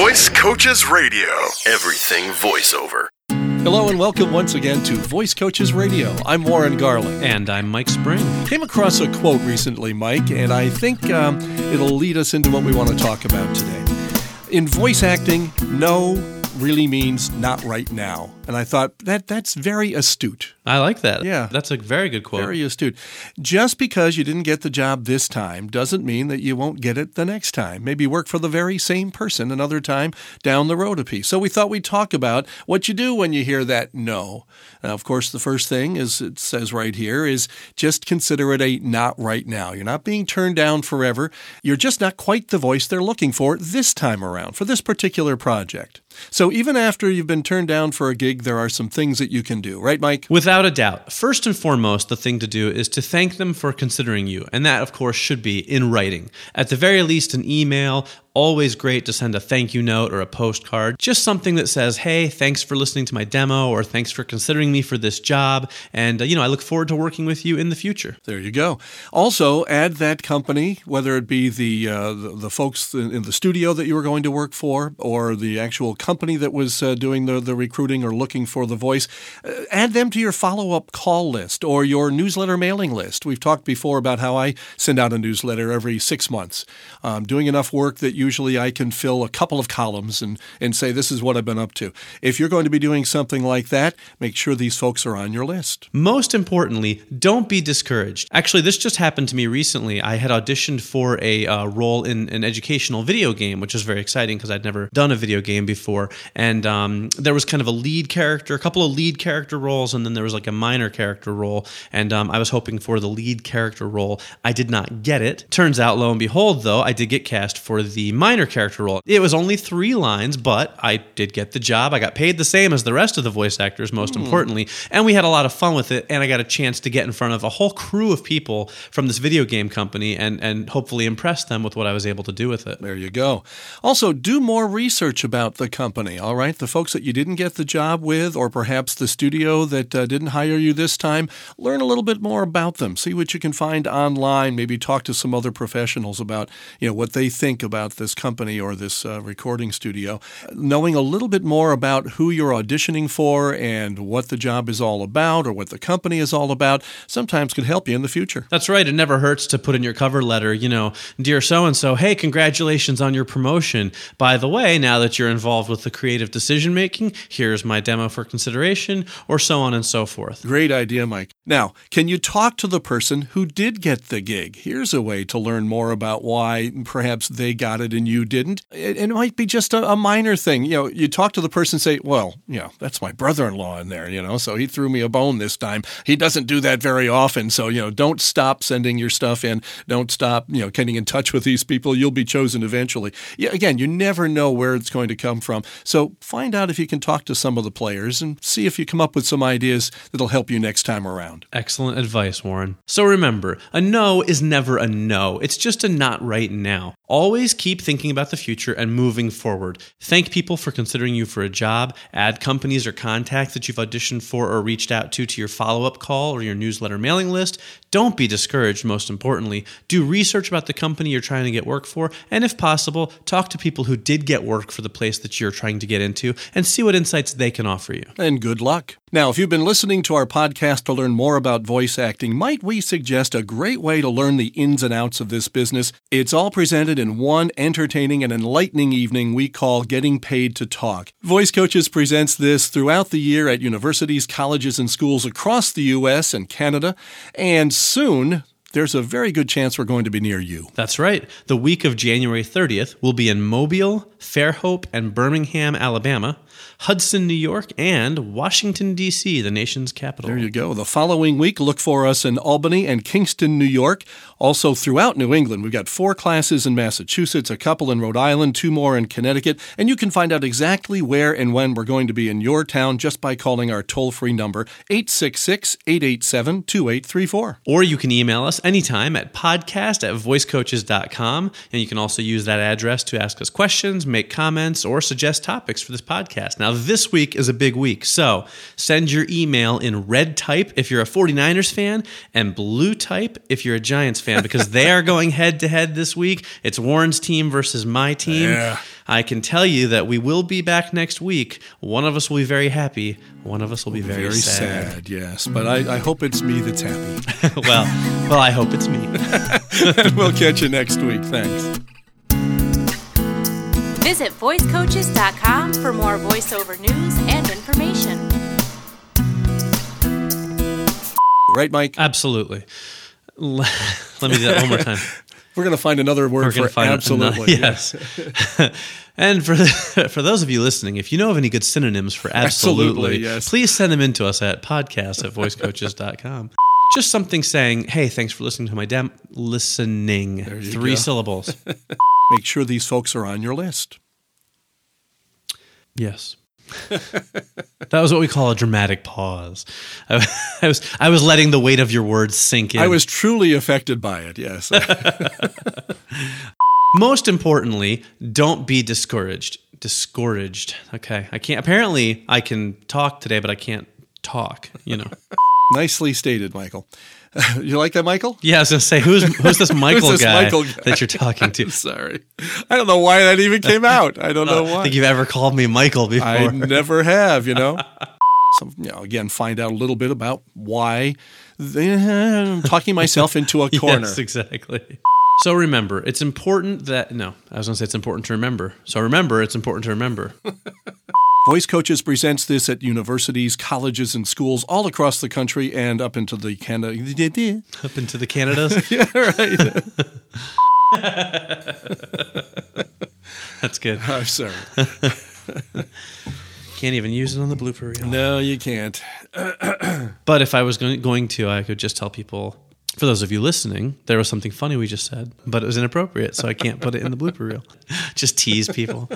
Voice Coaches Radio. Everything voiceover. Hello and welcome once again to Voice Coaches Radio. I'm Warren Garling. And I'm Mike Spring. Came across a quote recently, Mike, and I think um, it'll lead us into what we want to talk about today. In voice acting, no really means not right now. And I thought that that's very astute. I like that. Yeah. That's a very good quote. Very astute. Just because you didn't get the job this time doesn't mean that you won't get it the next time. Maybe work for the very same person another time down the road a piece. So we thought we'd talk about what you do when you hear that no. Now, of course, the first thing, as it says right here, is just consider it a not right now. You're not being turned down forever. You're just not quite the voice they're looking for this time around for this particular project. So even after you've been turned down for a gig, there are some things that you can do, right, Mike? Without a doubt. First and foremost, the thing to do is to thank them for considering you. And that, of course, should be in writing. At the very least, an email always great to send a thank you note or a postcard. Just something that says, hey, thanks for listening to my demo or thanks for considering me for this job. And, uh, you know, I look forward to working with you in the future. There you go. Also, add that company, whether it be the, uh, the, the, folks in the studio that you were going to work for or the actual company that was uh, doing the, the recruiting or looking for the voice, uh, add them to your follow up call list or your newsletter mailing list. We've talked before about how I send out a newsletter every six months. I'm doing enough work that usually I can fill a couple of columns and, and say, this is what I've been up to. If you're going to be doing something like that, make sure these folks are on your list. Most importantly, don't be discouraged. Actually, this just happened to me recently. I had auditioned for a uh, role in an educational video game, which is very exciting because I'd never done a video game before. And um, there was kind of a lead character, a couple of lead character roles, and then there was like a minor character role. And um, I was hoping for the lead character role. I did not get it. Turns out, lo and behold, though, I did get cast for the minor character role. It was only three lines, but I did get the job. I got paid the same as the rest of the voice actors, most mm. importantly, and we had a lot of fun with it. And I got a chance to get in front of a whole crew of people from this video game company and and hopefully impress them with what I was able to do with it. There you go. Also, do more research about the company. All right, the folks that you didn't get the job with, or perhaps the studio that uh, didn't hire you this time. Learn a little bit more about them. See what you can find online. Maybe talk to some other professionals about you know what they think about this company or this uh, recording studio. Knowing a little bit more about who you're auditioning for and what the job is all about or what the company is all about sometimes could help you in the future. That's right. It never hurts to put in your cover letter, you know, dear so and so, hey, congratulations on your promotion. By the way, now that you're involved with the creative decision making, here's my demo for consideration, or so on and so forth. Great idea, Mike. Now, can you talk to the person who did get the gig? Here's a way to learn more about why perhaps they got it and you didn't. It, it might be just a, a, minor thing. You know, you talk to the person say, well, you know, that's my brother in law in there, you know, so he threw me a bone this time. He doesn't do that very often. So, you know, don't stop sending your stuff in. Don't stop, you know, getting in touch with these people. You'll be chosen eventually. Yeah, again, you never know where it's going to come from. So find out if you can talk to some of the players and see if you come up with some ideas that'll help you next time around. Excellent advice, Warren. So remember, a no is never a no. It's just a not right now. Always keep thinking about the future and moving forward. Thank people for considering you for a job. Add companies or contacts that you've auditioned for or reached out to to your follow up call or your newsletter mailing list. Don't be discouraged, most importantly. Do research about the company you're trying to get work for, and if possible, talk to people who did get work for the place that you're trying to get into and see what insights they can offer you. And good luck. Now, if you've been listening to our podcast to learn more about voice acting, might we suggest a great way to learn the ins and outs of this business? It's all presented in one entertaining and enlightening evening we call Getting Paid to Talk. Voice Coaches presents this throughout the year at universities, colleges, and schools across the U.S. and Canada, and soon there's a very good chance we're going to be near you. That's right. The week of January 30th will be in Mobile, Fairhope, and Birmingham, Alabama. Hudson, New York, and Washington, D.C., the nation's capital. There you go. The following week, look for us in Albany and Kingston, New York. Also throughout New England, we've got four classes in Massachusetts, a couple in Rhode Island, two more in Connecticut, and you can find out exactly where and when we're going to be in your town just by calling our toll free number, 866 887 2834. Or you can email us anytime at podcast at voicecoaches.com, and you can also use that address to ask us questions, make comments, or suggest topics for this podcast. Now, this week is a big week, so send your email in red type if you're a 49ers fan and blue type if you're a Giants fan because they are going head to head this week. It's Warren's team versus my team. Yeah. I can tell you that we will be back next week. One of us will be very happy, one of us will be very, Very sad. sad, yes. But I, I hope it's me that's happy. well, well, I hope it's me. we'll catch you next week. Thanks. Visit voicecoaches.com for more voiceover news and information. Right, Mike? Absolutely. Let me do that one more time. We're going to find another word We're for find absolutely. Another, yes. and for for those of you listening, if you know of any good synonyms for absolutely, Absolutely, yes. please send them in to us at podcast at voicecoaches.com. Just something saying, hey, thanks for listening to my dem listening. you Three go. syllables. Make sure these folks are on your list. Yes. that was what we call a dramatic pause. I, I was I was letting the weight of your words sink in. I was truly affected by it, yes. Most importantly, don't be discouraged. Discouraged. Okay. I can't apparently I can talk today, but I can't talk, you know. Nicely stated, Michael. you like that, Michael? Yeah, I was gonna say who's who's this Michael this guy Michael guy? that you're talking to? Sorry. I don't know why that even came out. I don't uh, know why. I think you've ever called me Michael before. I never have, you know. So, you know, again, find out a little bit about why I'm talking myself into a corner. Yes, exactly. So remember, it's important that no, I was gonna say it's important to remember. So remember, it's important to remember. Voice Coaches presents this at universities, colleges, and schools all across the country and up into the Canada. Up into the Canadas. yeah, right. That's good. I'm sorry. Can't even use it on the blooper reel. No, you can't. But if I was going, going to, I could just tell people, for those of you listening, there was something funny we just said, but it was inappropriate, so I can't put it in the blooper reel. Just tease people.